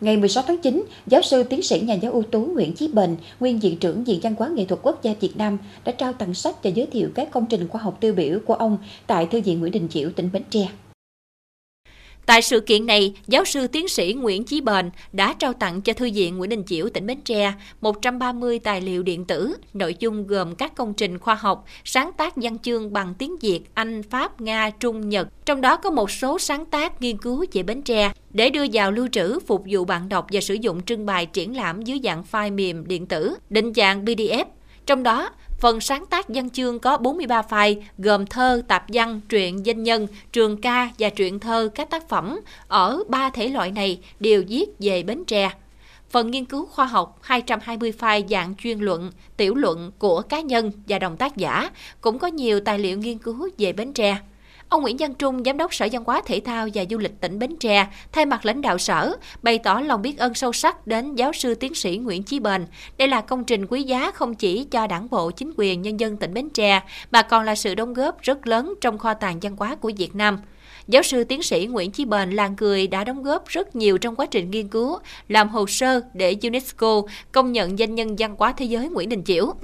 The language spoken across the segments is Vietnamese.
Ngày 16 tháng 9, giáo sư tiến sĩ nhà giáo ưu tú Nguyễn Chí Bình, nguyên viện trưởng Viện Văn hóa Nghệ thuật Quốc gia Việt Nam đã trao tặng sách và giới thiệu các công trình khoa học tiêu biểu của ông tại Thư viện Nguyễn Đình Chiểu, tỉnh Bến Tre. Tại sự kiện này, giáo sư tiến sĩ Nguyễn Chí Bền đã trao tặng cho Thư viện Nguyễn Đình Chiểu tỉnh Bến Tre 130 tài liệu điện tử, nội dung gồm các công trình khoa học, sáng tác văn chương bằng tiếng Việt, Anh, Pháp, Nga, Trung, Nhật. Trong đó có một số sáng tác nghiên cứu về Bến Tre để đưa vào lưu trữ phục vụ bạn đọc và sử dụng trưng bày triển lãm dưới dạng file mềm điện tử, định dạng PDF. Trong đó, Phần sáng tác văn chương có 43 file gồm thơ, tạp văn, truyện, danh nhân, trường ca và truyện thơ các tác phẩm ở ba thể loại này đều viết về Bến Tre. Phần nghiên cứu khoa học 220 file dạng chuyên luận, tiểu luận của cá nhân và đồng tác giả cũng có nhiều tài liệu nghiên cứu về Bến Tre. Ông Nguyễn Văn Trung, Giám đốc Sở Văn hóa Thể thao và Du lịch tỉnh Bến Tre, thay mặt lãnh đạo sở, bày tỏ lòng biết ơn sâu sắc đến giáo sư tiến sĩ Nguyễn Chí Bền. Đây là công trình quý giá không chỉ cho đảng bộ, chính quyền, nhân dân tỉnh Bến Tre, mà còn là sự đóng góp rất lớn trong kho tàng văn hóa của Việt Nam. Giáo sư tiến sĩ Nguyễn Chí Bền là người đã đóng góp rất nhiều trong quá trình nghiên cứu, làm hồ sơ để UNESCO công nhận danh nhân văn hóa thế giới Nguyễn Đình Chiểu.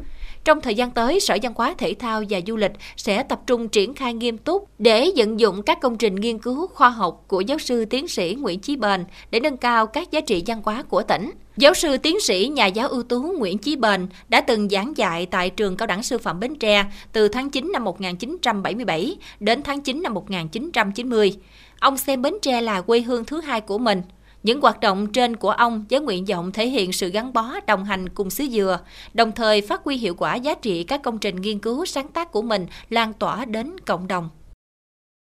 Trong thời gian tới, Sở Văn hóa Thể thao và Du lịch sẽ tập trung triển khai nghiêm túc để vận dụng các công trình nghiên cứu khoa học của giáo sư tiến sĩ Nguyễn Chí Bền để nâng cao các giá trị văn hóa của tỉnh. Giáo sư tiến sĩ nhà giáo ưu tú Nguyễn Chí Bền đã từng giảng dạy tại trường cao đẳng sư phạm Bến Tre từ tháng 9 năm 1977 đến tháng 9 năm 1990. Ông xem Bến Tre là quê hương thứ hai của mình. Những hoạt động trên của ông với nguyện vọng thể hiện sự gắn bó đồng hành cùng xứ dừa, đồng thời phát huy hiệu quả giá trị các công trình nghiên cứu sáng tác của mình lan tỏa đến cộng đồng.